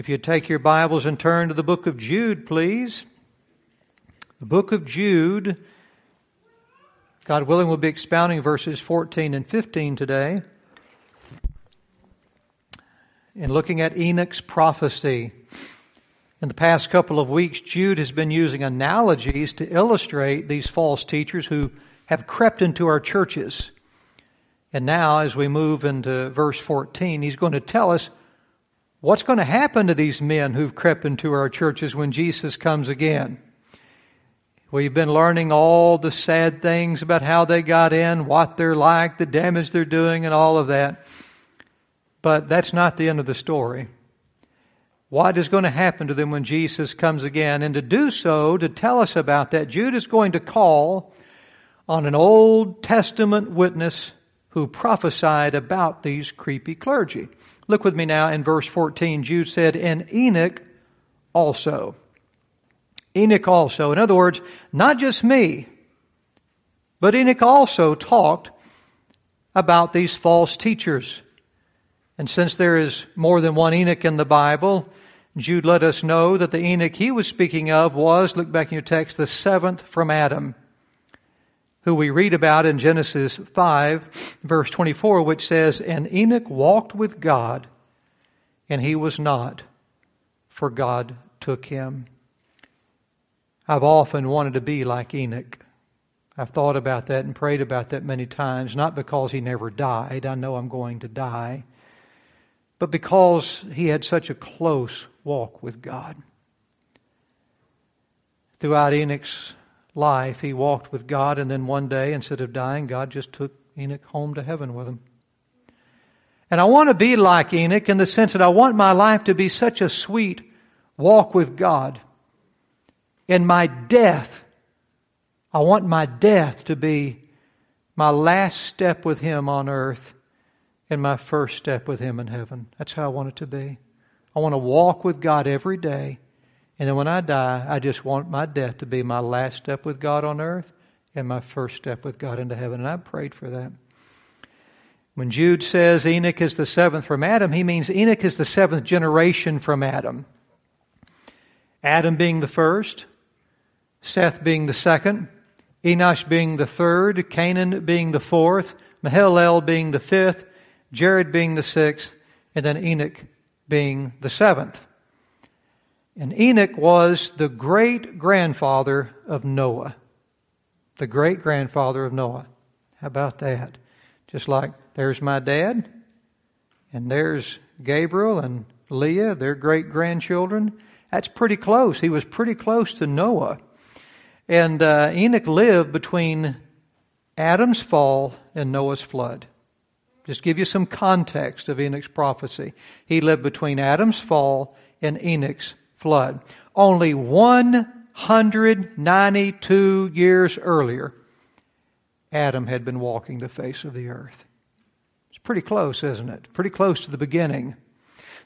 If you take your Bibles and turn to the book of Jude, please. The book of Jude. God willing, we'll be expounding verses 14 and 15 today. And looking at Enoch's prophecy. In the past couple of weeks, Jude has been using analogies to illustrate these false teachers who have crept into our churches. And now, as we move into verse 14, he's going to tell us what's going to happen to these men who've crept into our churches when Jesus comes again. We've been learning all the sad things about how they got in, what they're like, the damage they're doing, and all of that. But that's not the end of the story what is going to happen to them when Jesus comes again. And to do so, to tell us about that, Jude is going to call on an Old Testament witness who prophesied about these creepy clergy. Look with me now in verse 14. Jude said, And Enoch also. Enoch also. In other words, not just me, but Enoch also talked about these false teachers. And since there is more than one Enoch in the Bible, Jude let us know that the Enoch he was speaking of was, look back in your text, the seventh from Adam, who we read about in Genesis 5, verse 24, which says, And Enoch walked with God, and he was not, for God took him. I've often wanted to be like Enoch. I've thought about that and prayed about that many times, not because he never died. I know I'm going to die but because he had such a close walk with God. Throughout Enoch's life, he walked with God, and then one day, instead of dying, God just took Enoch home to heaven with him. And I want to be like Enoch in the sense that I want my life to be such a sweet walk with God. In my death, I want my death to be my last step with Him on earth and my first step with Him in heaven. That's how I want it to be. I want to walk with God every day. And then when I die, I just want my death to be my last step with God on earth and my first step with God into heaven. And I prayed for that. When Jude says Enoch is the seventh from Adam, he means Enoch is the seventh generation from Adam. Adam being the first, Seth being the second, Enosh being the third, Cainan being the fourth, Mahalalel being the fifth, Jared being the sixth, and then Enoch being the seventh. And Enoch was the great grandfather of Noah. The great grandfather of Noah. How about that? Just like there's my dad, and there's Gabriel and Leah, their great grandchildren. That's pretty close. He was pretty close to Noah. And uh, Enoch lived between Adam's fall and Noah's flood. Just give you some context of Enoch's prophecy. He lived between Adam's fall and Enoch's flood. Only 192 years earlier, Adam had been walking the face of the earth. It's pretty close, isn't it? Pretty close to the beginning.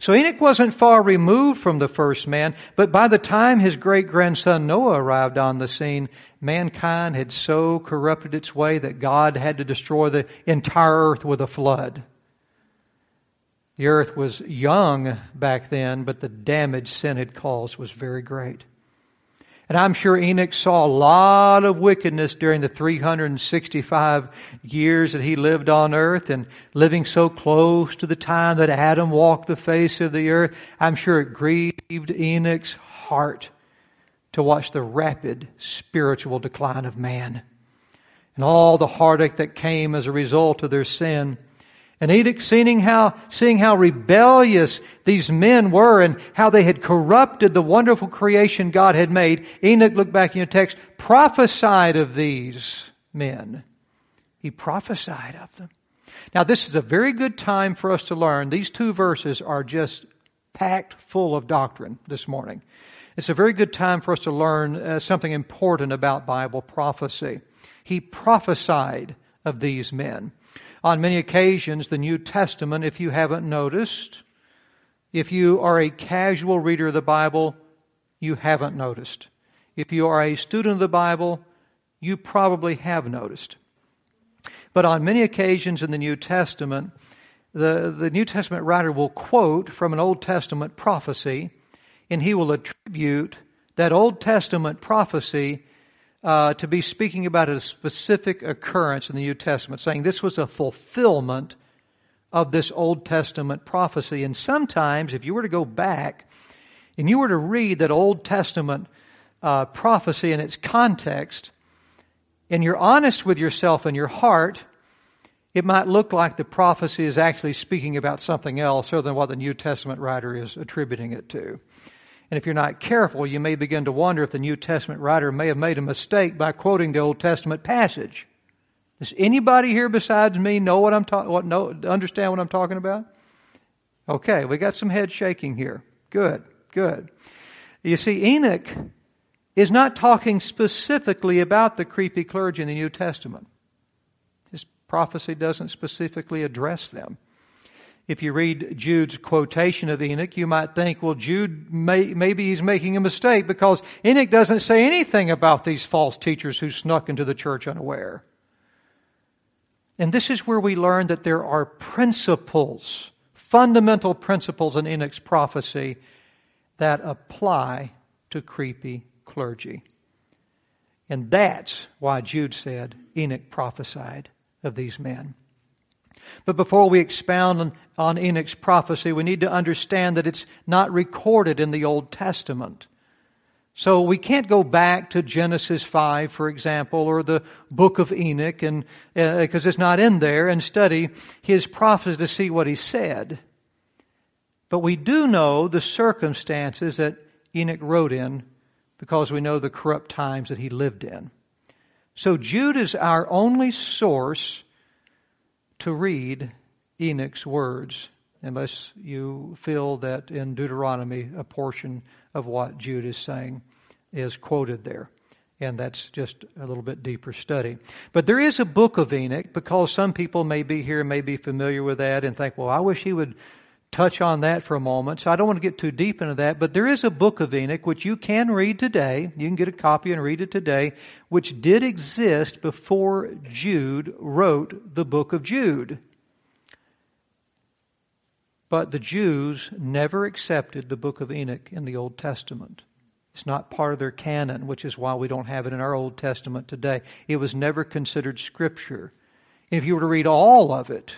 So Enoch wasn't far removed from the first man, but by the time his great grandson Noah arrived on the scene, mankind had so corrupted its way that God had to destroy the entire earth with a flood. The earth was young back then, but the damage sin had caused was very great. And I'm sure Enoch saw a lot of wickedness during the 365 years that he lived on earth and living so close to the time that Adam walked the face of the earth. I'm sure it grieved Enoch's heart to watch the rapid spiritual decline of man and all the heartache that came as a result of their sin. And Enoch seeing how, seeing how rebellious these men were and how they had corrupted the wonderful creation God had made, Enoch, look back in your text, prophesied of these men. He prophesied of them. Now this is a very good time for us to learn. These two verses are just packed full of doctrine this morning. It's a very good time for us to learn uh, something important about Bible prophecy. He prophesied of these men. On many occasions, the New Testament, if you haven't noticed, if you are a casual reader of the Bible, you haven't noticed. If you are a student of the Bible, you probably have noticed. But on many occasions in the New Testament, the, the New Testament writer will quote from an Old Testament prophecy, and he will attribute that Old Testament prophecy uh, to be speaking about a specific occurrence in the New Testament, saying this was a fulfillment of this Old Testament prophecy. And sometimes, if you were to go back and you were to read that Old Testament uh, prophecy in its context, and you're honest with yourself and your heart, it might look like the prophecy is actually speaking about something else other than what the New Testament writer is attributing it to. And if you're not careful, you may begin to wonder if the New Testament writer may have made a mistake by quoting the Old Testament passage. Does anybody here besides me know what I'm talking? What understand what I'm talking about? Okay, we got some head shaking here. Good, good. You see, Enoch is not talking specifically about the creepy clergy in the New Testament His prophecy doesn't specifically address them. If you read Jude's quotation of Enoch, you might think, well, Jude, may, maybe he's making a mistake because Enoch doesn't say anything about these false teachers who snuck into the church unaware. And this is where we learn that there are principles, fundamental principles in Enoch's prophecy that apply to creepy clergy. And that's why Jude said Enoch prophesied of these men. But before we expound on, on Enoch's prophecy, we need to understand that it's not recorded in the Old Testament. So we can't go back to Genesis 5, for example, or the book of Enoch, and because uh, it's not in there, and study his prophecy to see what he said. But we do know the circumstances that Enoch wrote in because we know the corrupt times that he lived in. So Jude is our only source to read Enoch's words, unless you feel that in Deuteronomy a portion of what Jude is saying is quoted there. And that's just a little bit deeper study. But there is a book of Enoch because some people may be here, may be familiar with that and think, well, I wish he would touch on that for a moment. So I don't want to get too deep into that, but there is a book of Enoch which you can read today. You can get a copy and read it today, which did exist before Jude wrote the book of Jude. But the Jews never accepted the book of Enoch in the Old Testament. It's not part of their canon, which is why we don't have it in our Old Testament today. It was never considered Scripture. If you were to read all of it,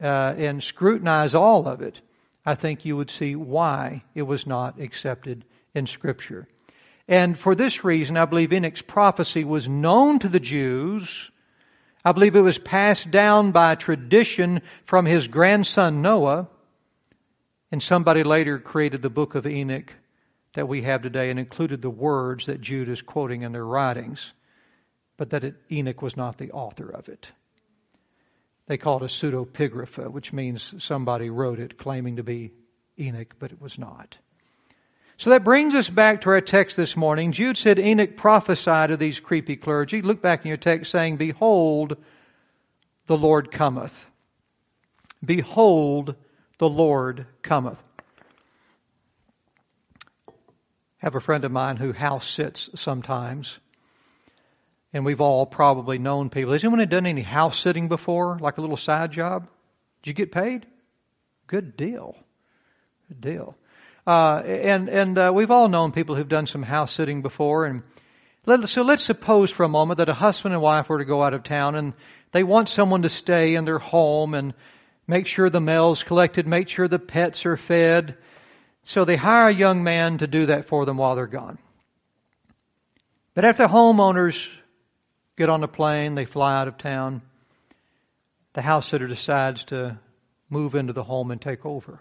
uh, and scrutinize all of it, I think you would see why it was not accepted in Scripture. And for this reason, I believe Enoch's prophecy was known to the Jews. I believe it was passed down by tradition from his grandson Noah. And somebody later created the book of Enoch that we have today and included the words that Jude is quoting in their writings, but that it, Enoch was not the author of it. They call it a pseudepigrapha, which means somebody wrote it claiming to be Enoch, but it was not. So that brings us back to our text this morning. Jude said Enoch prophesied of these creepy clergy. Look back in your text saying, Behold, the Lord cometh. Behold, the Lord cometh. I have a friend of mine who house sits sometimes and we've all probably known people. Has anyone done any house sitting before, like a little side job? Did you get paid? Good deal. Good deal. Uh, and and uh, we've all known people who've done some house sitting before. And let, so let's suppose for a moment that a husband and wife were to go out of town and they want someone to stay in their home and make sure the mail's collected, make sure the pets are fed. So they hire a young man to do that for them while they're gone. But after the homeowners get on the plane, they fly out of town. The house sitter decides to move into the home and take over.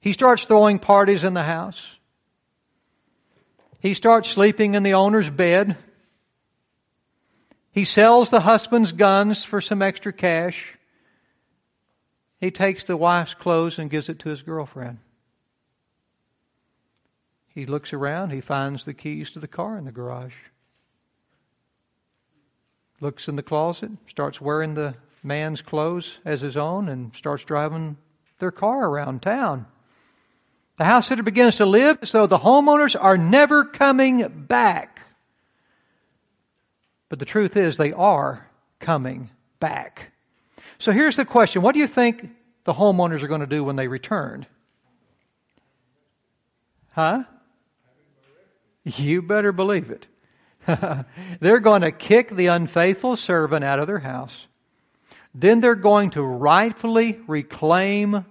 He starts throwing parties in the house. He starts sleeping in the owner's bed. He sells the husband's guns for some extra cash. He takes the wife's clothes and gives it to his girlfriend. He looks around, he finds the keys to the car in the garage looks in the closet, starts wearing the man's clothes as his own, and starts driving their car around town. The house sitter begins to live as though the homeowners are never coming back. But the truth is, they are coming back. So here's the question. What do you think the homeowners are going to do when they return? Huh? You better believe it. they're going to kick the unfaithful servant out of their house. Then they're going to rightfully reclaim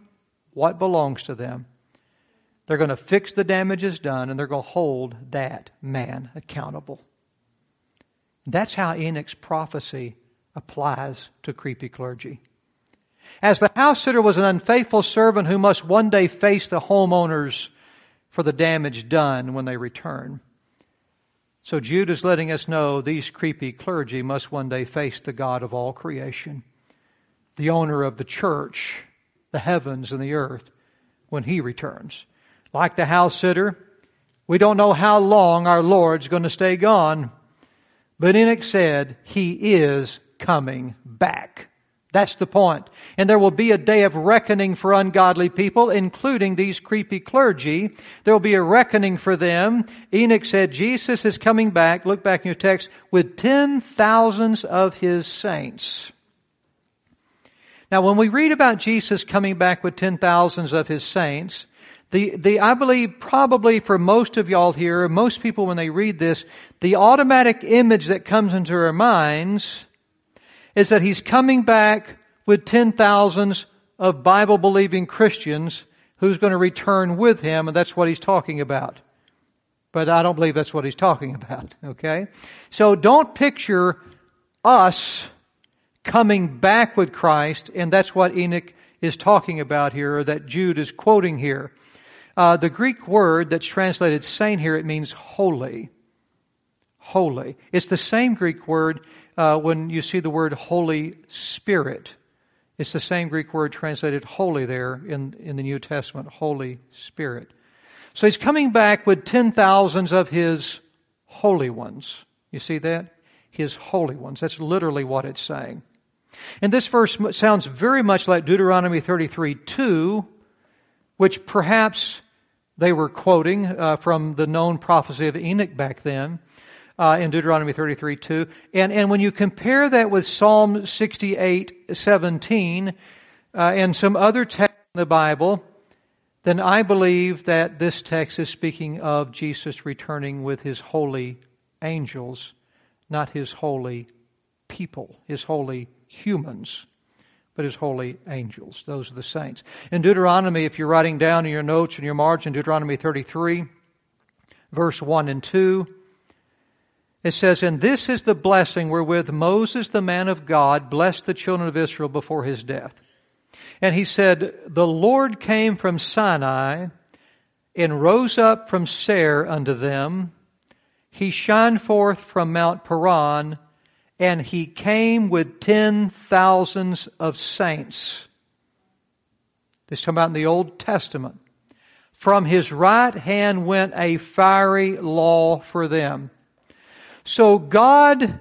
what belongs to them. They're going to fix the damages done and they're going to hold that man accountable. That's how Enoch's prophecy applies to creepy clergy. As the house sitter was an unfaithful servant who must one day face the homeowners for the damage done when they return. So Jude is letting us know these creepy clergy must one day face the God of all creation, the owner of the church, the heavens and the earth, when he returns. Like the house sitter, we don't know how long our Lord's going to stay gone, but Enoch said he is coming back. That's the point. And there will be a day of reckoning for ungodly people, including these creepy clergy. There will be a reckoning for them. Enoch said Jesus is coming back, look back in your text, with ten thousands of his saints. Now when we read about Jesus coming back with ten thousands of his saints, the, the, I believe probably for most of y'all here, most people when they read this, the automatic image that comes into our minds is that he's coming back with ten thousands of Bible believing Christians who's going to return with him, and that's what he's talking about. But I don't believe that's what he's talking about, okay? So don't picture us coming back with Christ, and that's what Enoch is talking about here, or that Jude is quoting here. Uh, the Greek word that's translated saint here, it means holy. Holy. It's the same Greek word uh, when you see the word Holy Spirit. It's the same Greek word translated holy there in, in the New Testament, Holy Spirit. So he's coming back with ten thousands of his holy ones. You see that? His holy ones. That's literally what it's saying. And this verse sounds very much like Deuteronomy 33 2, which perhaps they were quoting uh, from the known prophecy of Enoch back then uh, in Deuteronomy 33 2. And, and when you compare that with Psalm 68 17 uh, and some other texts in the Bible, then I believe that this text is speaking of Jesus returning with his holy angels, not his holy people, his holy humans, but his holy angels. Those are the saints. In Deuteronomy, if you're writing down in your notes in your margin, Deuteronomy 33, verse 1 and 2, it says, And this is the blessing wherewith Moses, the man of God, blessed the children of Israel before his death. And he said, The Lord came from Sinai and rose up from Seir unto them. He shined forth from Mount Paran, and he came with ten thousands of saints. This is talking about in the Old Testament. From his right hand went a fiery law for them. So God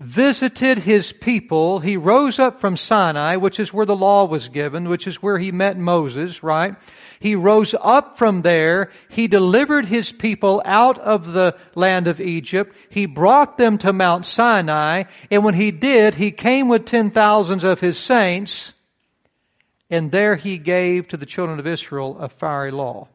visited his people. He rose up from Sinai, which is where the law was given, which is where he met Moses, right? He rose up from there. He delivered his people out of the land of Egypt. He brought them to Mount Sinai. And when he did, he came with ten thousands of his saints. And there he gave to the children of Israel a fiery law.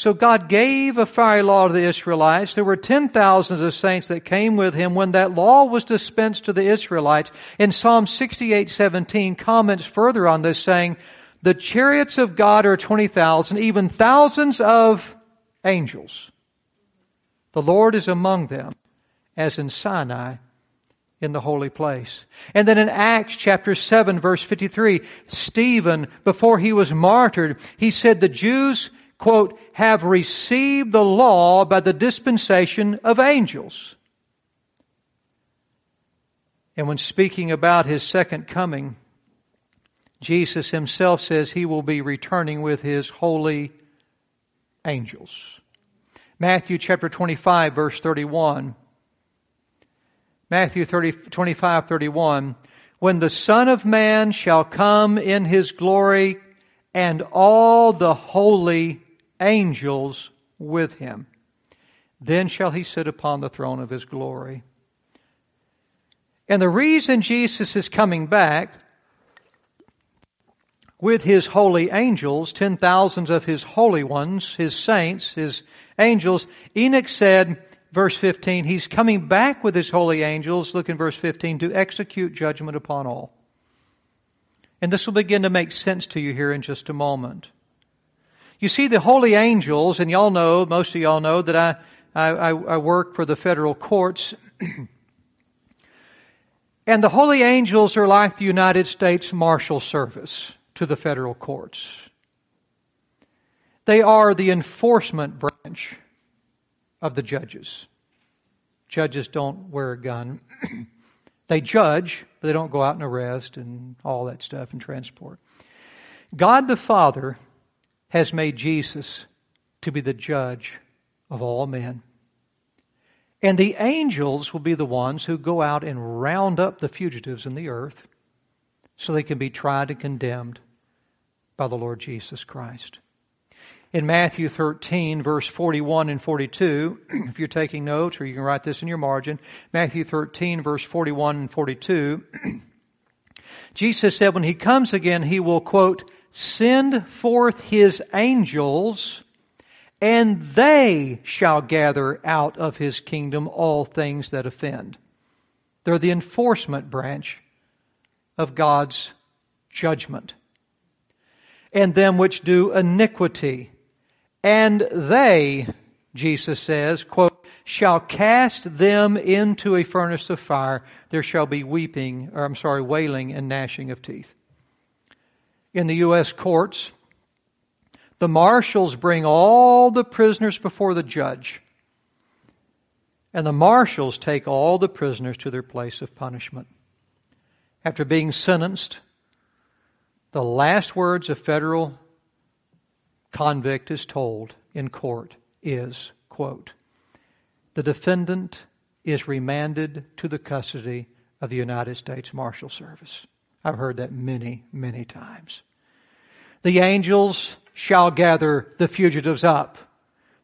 So God gave a fiery law to the Israelites. There were ten thousands of saints that came with him when that law was dispensed to the Israelites. In Psalm 68, 17 comments further on this saying, the chariots of God are 20,000, even thousands of angels. The Lord is among them, as in Sinai in the holy place. And then in Acts chapter 7 verse 53, Stephen, before he was martyred, he said the Jews quote, have received the law by the dispensation of angels. And when speaking about his second coming, Jesus himself says he will be returning with his holy angels. Matthew chapter 25 verse 31. Matthew 30, 25, 31. When the Son of Man shall come in his glory and all the holy angels with him. Then shall he sit upon the throne of his glory. And the reason Jesus is coming back with his holy angels, ten thousands of his holy ones, his saints, his angels, Enoch said, verse 15, he's coming back with his holy angels, look in verse 15, to execute judgment upon all. And this will begin to make sense to you here in just a moment. You see, the holy angels, and y'all know, most of y'all know that I, I, I work for the federal courts. and the holy angels are like the United States Marshal Service to the federal courts. They are the enforcement branch of the judges. Judges don't wear a gun. they judge, but they don't go out and arrest and all that stuff and transport. God the Father has made Jesus to be the judge of all men. And the angels will be the ones who go out and round up the fugitives in the earth so they can be tried and condemned by the Lord Jesus Christ. In Matthew 13, verse 41 and 42, if you're taking notes or you can write this in your margin, Matthew 13, verse 41 and 42, Jesus said when he comes again, he will, quote, send forth his angels and they shall gather out of his kingdom all things that offend. They're the enforcement branch of God's judgment. And them which do iniquity. And they, Jesus says, quote, shall cast them into a furnace of fire. There shall be weeping, or I'm sorry, wailing and gnashing of teeth. In the U.S. courts, the marshals bring all the prisoners before the judge. And the marshals take all the prisoners to their place of punishment. After being sentenced, the last words a federal convict is told in court is, quote, the defendant is remanded to the custody of the United States Marshal Service. I've heard that many, many times. The angels shall gather the fugitives up.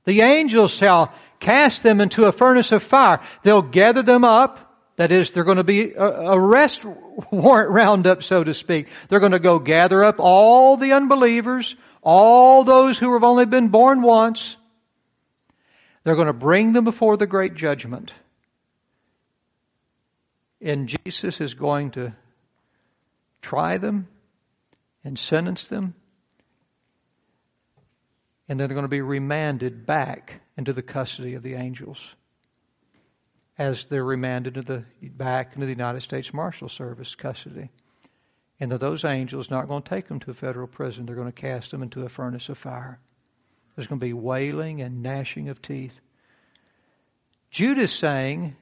The angels shall cast them into a furnace of fire. They'll gather them up. That is, they're going to be arrest warrant roundup, so to speak. They're going to go gather up all the unbelievers, all those who have only been born once. They're going to bring them before the great judgment. And Jesus is going to try them and sentence them and then they're going to be remanded back into the custody of the angels as they're remanded to the, back into the United States Marshal Service custody. And that those angels not going to take them to a federal prison. They're going to cast them into a furnace of fire. There's going to be wailing and gnashing of teeth. Jude is saying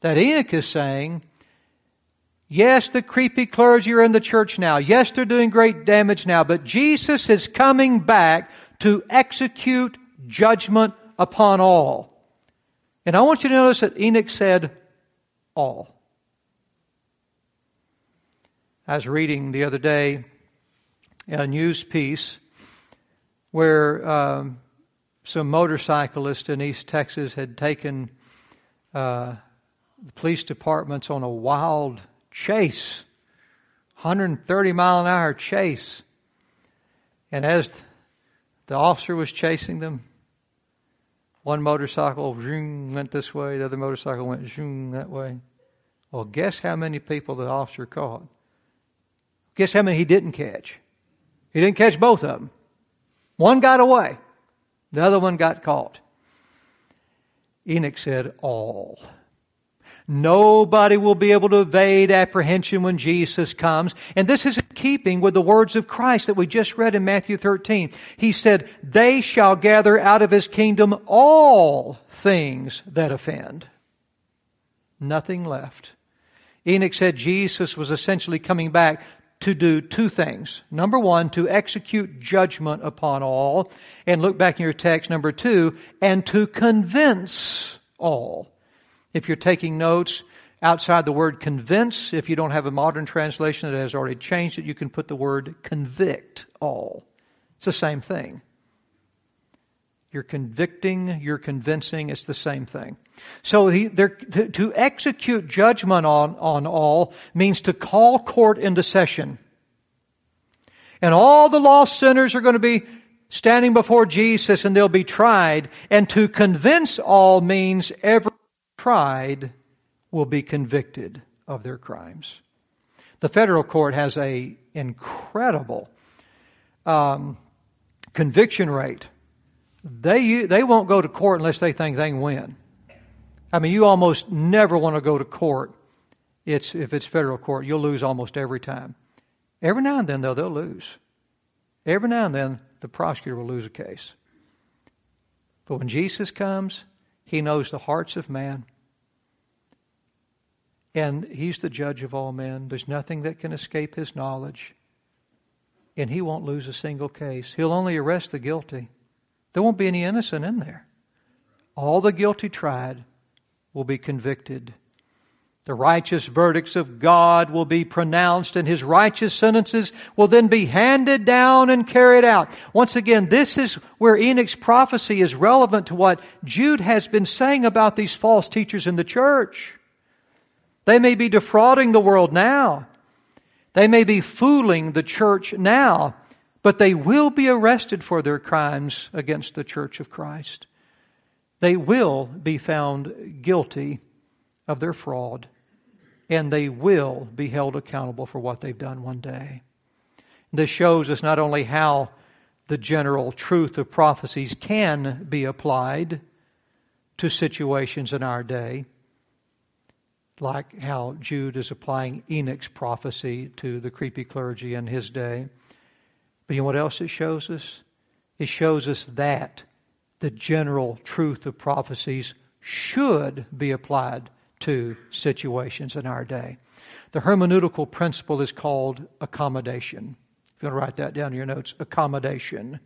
that Enoch is saying, yes, the creepy clergy are in the church now. Yes, they're doing great damage now, but Jesus is coming back to execute judgment upon all. And I want you to notice that Enoch said, all. I was reading the other day a news piece where um, some motorcyclists in East Texas had taken uh, the police departments on a wild chase, 130 mile an hour chase. And as the officer was chasing them. One motorcycle zoom, went this way, the other motorcycle went zoom, that way. Well, guess how many people the officer caught? Guess how many he didn't catch? He didn't catch both of them. One got away. The other one got caught. Enoch said, all. Nobody will be able to evade apprehension when Jesus comes. And this is in keeping with the words of Christ that we just read in Matthew 13. He said, they shall gather out of his kingdom all things that offend. Nothing left. Enoch said Jesus was essentially coming back to do two things. Number one, to execute judgment upon all. And look back in your text, number two, and to convince all. If you're taking notes outside the word convince, if you don't have a modern translation that has already changed it, you can put the word convict all. It's the same thing. You're convicting, you're convincing, it's the same thing. So he, to, to execute judgment on, on all means to call court into session. And all the lost sinners are going to be standing before Jesus and they'll be tried. And to convince all means every tried will be convicted of their crimes. The federal court has a incredible um, conviction rate. They they won't go to court unless they think they can win. I mean, you almost never want to go to court. It's if it's federal court, you'll lose almost every time. Every now and then, though, they'll lose. Every now and then, the prosecutor will lose a case. But when Jesus comes, he knows the hearts of man. And he's the judge of all men. There's nothing that can escape his knowledge. And he won't lose a single case. He'll only arrest the guilty. There won't be any innocent in there. All the guilty tried will be convicted. The righteous verdicts of God will be pronounced and his righteous sentences will then be handed down and carried out. Once again, this is where Enoch's prophecy is relevant to what Jude has been saying about these false teachers in the church. They may be defrauding the world now. They may be fooling the church now, but they will be arrested for their crimes against the church of Christ. They will be found guilty of their fraud and they will be held accountable for what they've done one day. This shows us not only how the general truth of prophecies can be applied to situations in our day, like how Jude is applying Enoch's prophecy to the creepy clergy in his day. But you know what else it shows us? It shows us that the general truth of prophecies should be applied to situations in our day. The hermeneutical principle is called accommodation. If you want to write that down in your notes, accommodation.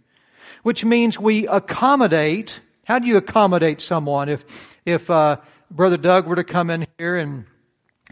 Which means we accommodate. How do you accommodate someone? If, if, uh, Brother Doug were to come in here and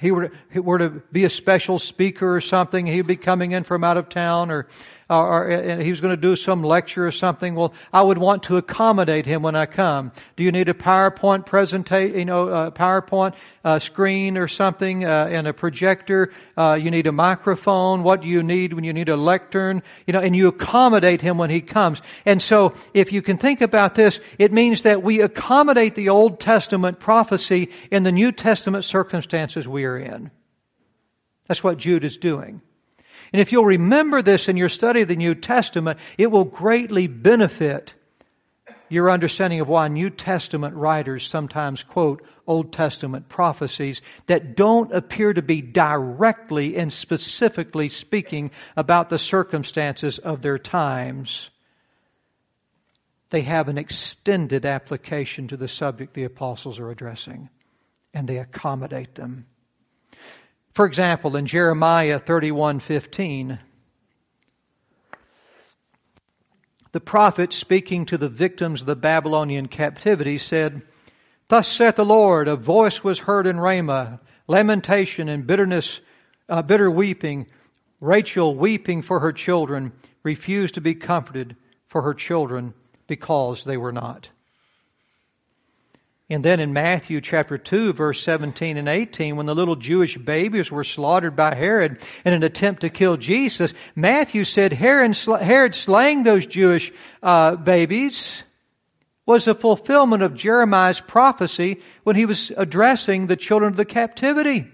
he were, he were to be a special speaker or something, he'd be coming in from out of town or or, or he was going to do some lecture or something, well, I would want to accommodate him when I come. Do you need a PowerPoint presentation, you know, a PowerPoint uh, screen or something, uh, and a projector? Uh, you need a microphone. What do you need when you need a lectern? You know, and you accommodate him when he comes. And so, if you can think about this, it means that we accommodate the Old Testament prophecy in the New Testament circumstances we are in. That's what Jude is doing. And if you'll remember this in your study of the New Testament, it will greatly benefit your understanding of why New Testament writers sometimes quote Old Testament prophecies that don't appear to be directly and specifically speaking about the circumstances of their times. They have an extended application to the subject the apostles are addressing, and they accommodate them. For example, in Jeremiah 31:15, the prophet speaking to the victims of the Babylonian captivity said, Thus saith the Lord, a voice was heard in Ramah, lamentation and bitterness, uh, bitter weeping, Rachel weeping for her children, refused to be comforted for her children because they were not. And then in Matthew chapter 2, verse 17 and 18, when the little Jewish babies were slaughtered by Herod in an attempt to kill Jesus, Matthew said Herod, Herod slaying those Jewish uh, babies was a fulfillment of Jeremiah's prophecy when he was addressing the children of the captivity.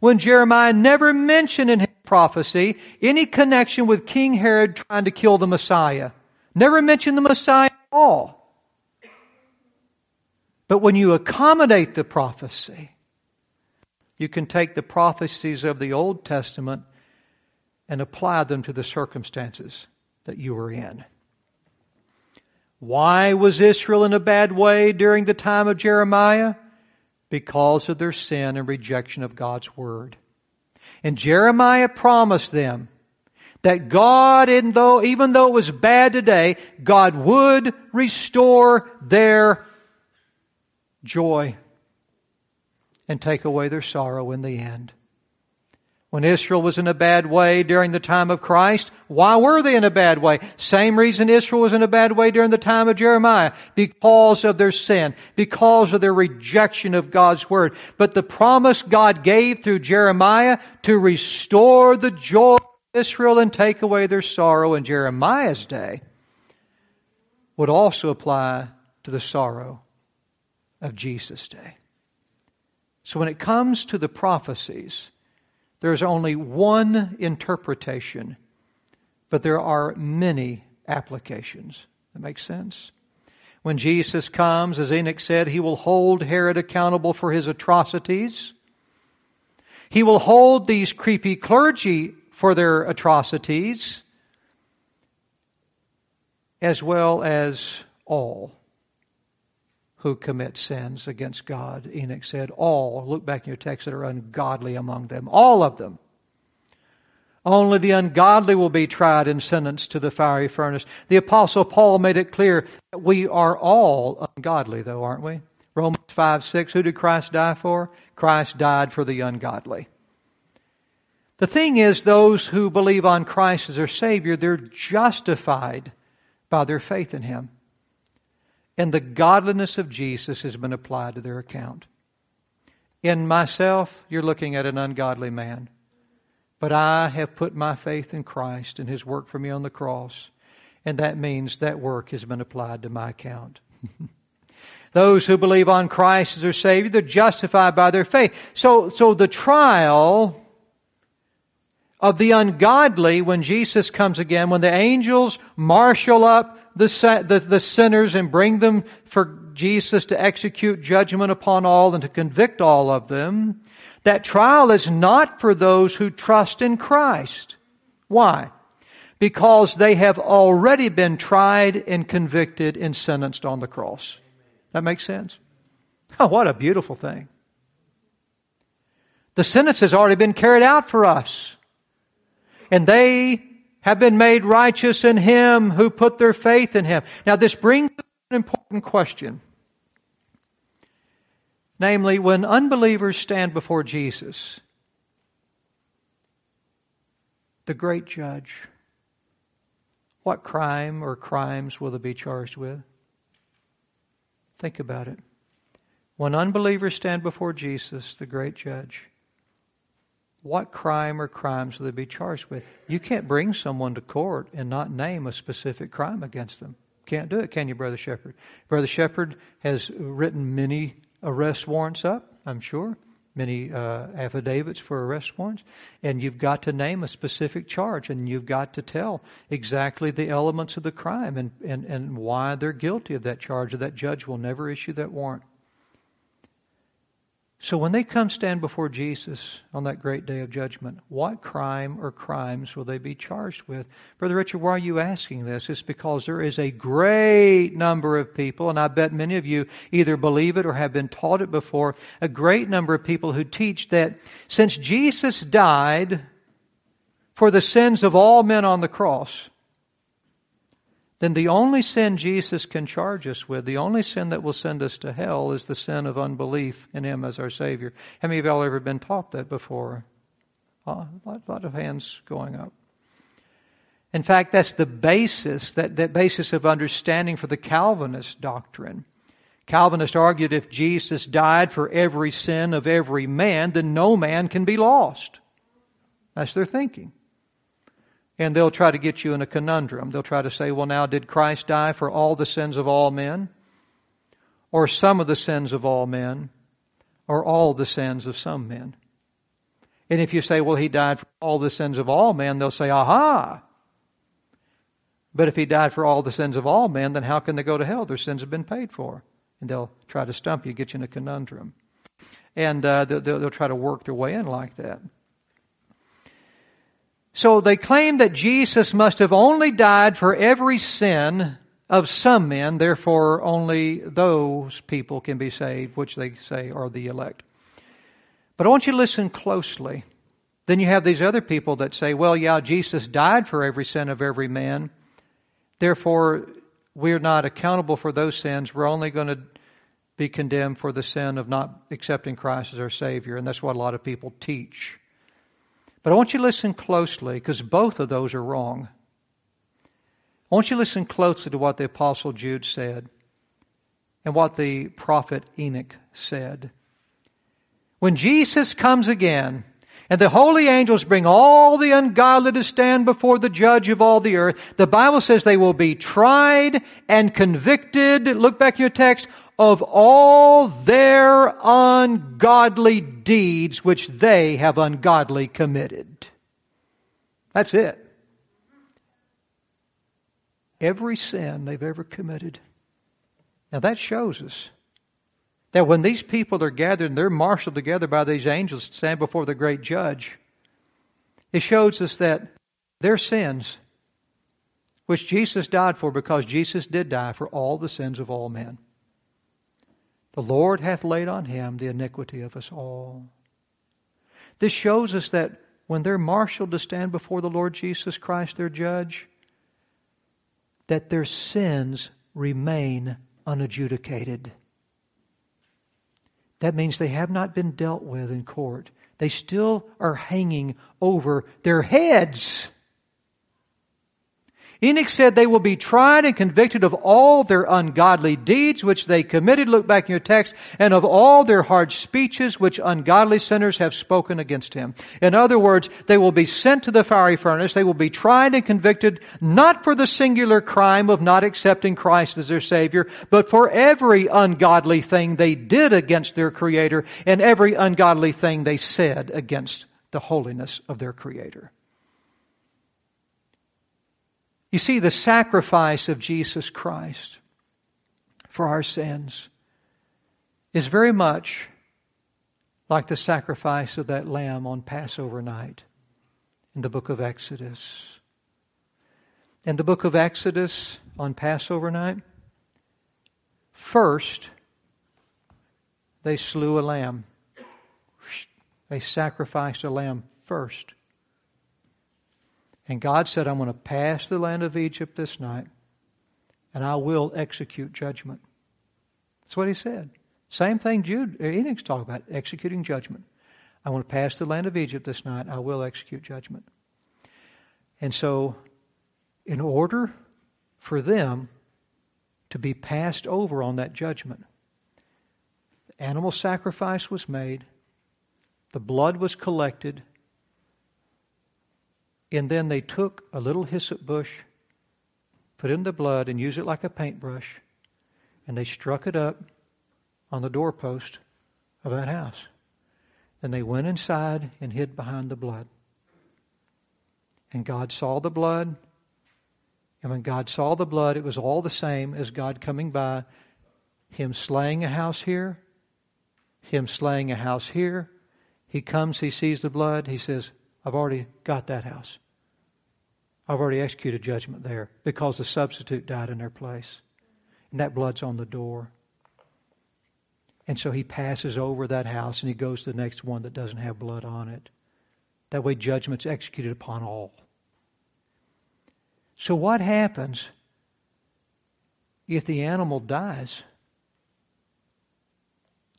When Jeremiah never mentioned in his prophecy any connection with King Herod trying to kill the Messiah. Never mentioned the Messiah at all. But when you accommodate the prophecy, you can take the prophecies of the Old Testament and apply them to the circumstances that you were in. Why was Israel in a bad way during the time of Jeremiah? Because of their sin and rejection of God's Word. And Jeremiah promised them that God, even though, even though it was bad today, God would restore their joy and take away their sorrow in the end. When Israel was in a bad way during the time of Christ, why were they in a bad way? Same reason Israel was in a bad way during the time of Jeremiah. Because of their sin. Because of their rejection of God's Word. But the promise God gave through Jeremiah to restore the joy of Israel and take away their sorrow in Jeremiah's day would also apply to the sorrow of Jesus' day. So when it comes to the prophecies, there's only one interpretation, but there are many applications. That makes sense? When Jesus comes, as Enoch said, he will hold Herod accountable for his atrocities. He will hold these creepy clergy for their atrocities, as well as all who commit sins against God. Enoch said, All, look back in your text, that are ungodly among them. All of them. Only the ungodly will be tried and sentenced to the fiery furnace. The Apostle Paul made it clear that we are all ungodly, though, aren't we? Romans 5 6. Who did Christ die for? Christ died for the ungodly. The thing is, those who believe on Christ as their Savior, they're justified by their faith in Him and the godliness of Jesus has been applied to their account. In myself, you're looking at an ungodly man. But I have put my faith in Christ and His work for me on the cross, and that means that work has been applied to my account. Those who believe on Christ as their Savior, they're justified by their faith. So, so the trial of the ungodly when Jesus comes again, when the angels marshal up the, the, the sinners and bring them for Jesus to execute judgment upon all and to convict all of them, that trial is not for those who trust in Christ. Why? Because they have already been tried and convicted and sentenced on the cross. That makes sense? Oh, what a beautiful thing. The sentence has already been carried out for us. And they have been made righteous in Him who put their faith in Him. Now, this brings an important question. Namely, when unbelievers stand before Jesus, the great judge, what crime or crimes will they be charged with? Think about it. When unbelievers stand before Jesus, the great judge, what crime or crimes will they be charged with? You can't bring someone to court and not name a specific crime against them. Can't do it, can you, Brother Shepherd? Brother Shepherd has written many arrest warrants up, I'm sure, many uh, affidavits for arrest warrants, and you've got to name a specific charge, and you've got to tell exactly the elements of the crime and, and, and why they're guilty of that charge, or that judge will never issue that warrant. So when they come stand before Jesus on that great day of judgment, what crime or crimes will they be charged with? Brother Richard, why are you asking this? It's because there is a great number of people, and I bet many of you either believe it or have been taught it before, a great number of people who teach that since Jesus died for the sins of all men on the cross, then the only sin Jesus can charge us with, the only sin that will send us to hell, is the sin of unbelief in Him as our Savior. How many of y'all ever been taught that before? a lot, lot of hands going up. In fact, that's the basis, that, that basis of understanding for the Calvinist doctrine. Calvinists argued if Jesus died for every sin of every man, then no man can be lost. That's their thinking. And they'll try to get you in a conundrum. They'll try to say, well, now, did Christ die for all the sins of all men? Or some of the sins of all men? Or all the sins of some men? And if you say, well, he died for all the sins of all men, they'll say, aha! But if he died for all the sins of all men, then how can they go to hell? Their sins have been paid for. And they'll try to stump you, get you in a conundrum. And uh, they'll, they'll try to work their way in like that. So they claim that Jesus must have only died for every sin of some men, therefore only those people can be saved, which they say are the elect. But I want you to listen closely. Then you have these other people that say, well, yeah, Jesus died for every sin of every man. Therefore, we're not accountable for those sins. We're only going to be condemned for the sin of not accepting Christ as our Savior. And that's what a lot of people teach. But I want you to listen closely because both of those are wrong. I want you to listen closely to what the Apostle Jude said and what the prophet Enoch said. When Jesus comes again, and the holy angels bring all the ungodly to stand before the judge of all the earth. The Bible says they will be tried and convicted. Look back in your text of all their ungodly deeds which they have ungodly committed. That's it. Every sin they've ever committed. Now that shows us that when these people are gathered and they're marshaled together by these angels to stand before the great judge, it shows us that their sins, which Jesus died for because Jesus did die for all the sins of all men, the Lord hath laid on him the iniquity of us all. This shows us that when they're marshaled to stand before the Lord Jesus Christ, their judge, that their sins remain unadjudicated. That means they have not been dealt with in court. They still are hanging over their heads. Enoch said they will be tried and convicted of all their ungodly deeds which they committed. Look back in your text. And of all their hard speeches which ungodly sinners have spoken against him. In other words, they will be sent to the fiery furnace. They will be tried and convicted not for the singular crime of not accepting Christ as their Savior, but for every ungodly thing they did against their Creator and every ungodly thing they said against the holiness of their Creator. You see, the sacrifice of Jesus Christ for our sins is very much like the sacrifice of that lamb on Passover night in the book of Exodus. In the book of Exodus on Passover night, first they slew a lamb. They sacrificed a lamb first. And God said, I'm going to pass the land of Egypt this night, and I will execute judgment. That's what he said. Same thing Jude, uh, Enoch's talking about, executing judgment. I want to pass the land of Egypt this night. I will execute judgment. And so, in order for them to be passed over on that judgment, the animal sacrifice was made, the blood was collected, and then they took a little hyssop bush, put in the blood, and used it like a paintbrush, and they struck it up on the doorpost of that house. Then they went inside and hid behind the blood. And God saw the blood. And when God saw the blood, it was all the same as God coming by, Him slaying a house here, Him slaying a house here. He comes, He sees the blood, He says, I've already got that house. I've already executed judgment there because the substitute died in their place. And that blood's on the door. And so he passes over that house and he goes to the next one that doesn't have blood on it. That way, judgment's executed upon all. So, what happens if the animal dies?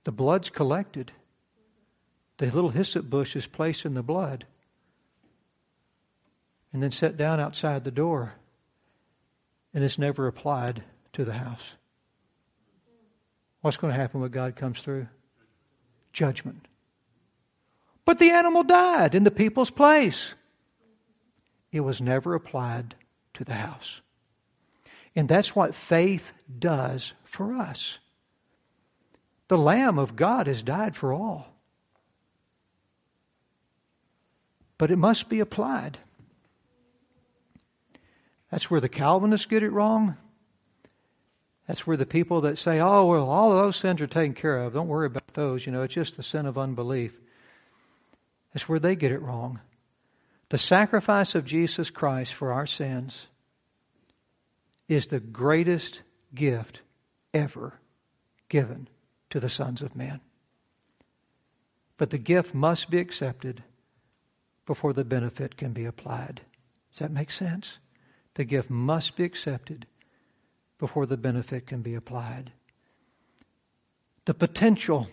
The blood's collected, the little hyssop bush is placed in the blood and then set down outside the door, and it's never applied to the house. What's going to happen when God comes through? Judgment. But the animal died in the people's place. It was never applied to the house. And that's what faith does for us. The Lamb of God has died for all. But it must be applied. That's where the Calvinists get it wrong. That's where the people that say, oh, well, all of those sins are taken care of. Don't worry about those. You know, it's just the sin of unbelief. That's where they get it wrong. The sacrifice of Jesus Christ for our sins is the greatest gift ever given to the sons of men. But the gift must be accepted before the benefit can be applied. Does that make sense? The gift must be accepted before the benefit can be applied. The potential.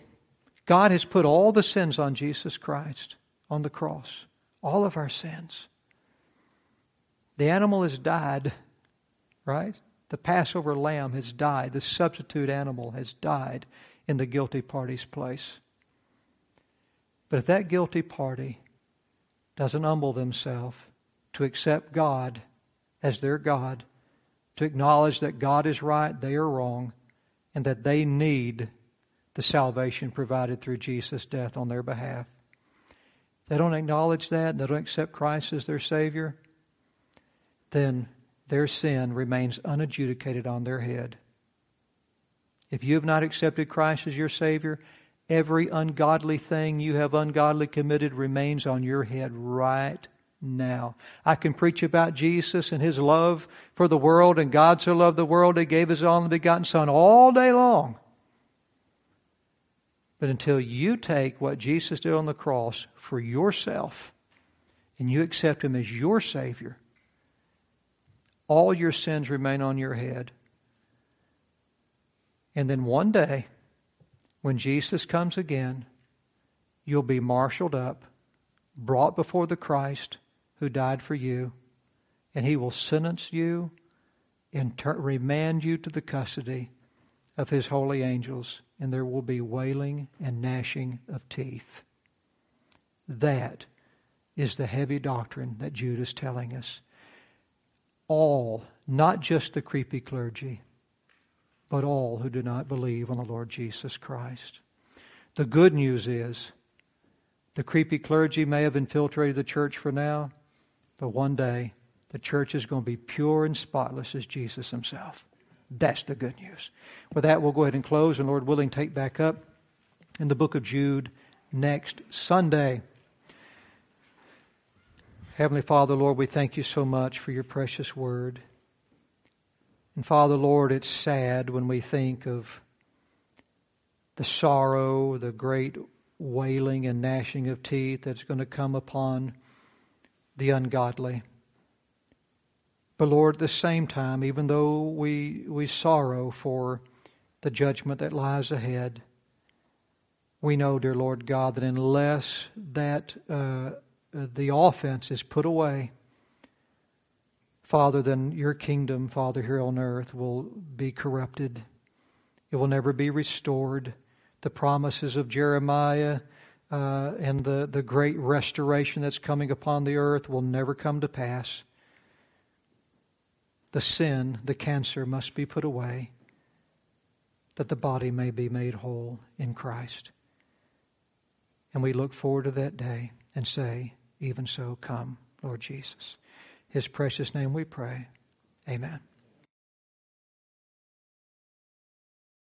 God has put all the sins on Jesus Christ on the cross. All of our sins. The animal has died, right? The Passover lamb has died. The substitute animal has died in the guilty party's place. But if that guilty party doesn't humble themselves to accept God as their God, to acknowledge that God is right, they are wrong, and that they need the salvation provided through Jesus' death on their behalf. They don't acknowledge that, they don't accept Christ as their Savior, then their sin remains unadjudicated on their head. If you have not accepted Christ as your Savior, every ungodly thing you have ungodly committed remains on your head right now. I can preach about Jesus and His love for the world and God so loved the world He gave His only begotten Son all day long. But until you take what Jesus did on the cross for yourself and you accept Him as your Savior, all your sins remain on your head. And then one day, when Jesus comes again, you'll be marshaled up, brought before the Christ who died for you, and he will sentence you and ter- remand you to the custody of his holy angels, and there will be wailing and gnashing of teeth. That is the heavy doctrine that Jude is telling us. All, not just the creepy clergy, but all who do not believe on the Lord Jesus Christ. The good news is the creepy clergy may have infiltrated the church for now, but one day the church is going to be pure and spotless as Jesus himself. That's the good news. With that, we'll go ahead and close, and Lord willing, take back up in the book of Jude next Sunday. Heavenly Father, Lord, we thank you so much for your precious word. And Father, Lord, it's sad when we think of the sorrow, the great wailing and gnashing of teeth that's going to come upon the ungodly. But Lord, at the same time, even though we, we sorrow for the judgment that lies ahead, we know, dear Lord God, that unless that uh, the offense is put away, Father, then your kingdom, Father, here on earth will be corrupted. It will never be restored. The promises of Jeremiah uh, and the, the great restoration that's coming upon the earth will never come to pass. The sin, the cancer must be put away that the body may be made whole in Christ. And we look forward to that day and say, Even so, come, Lord Jesus his precious name we pray. Amen.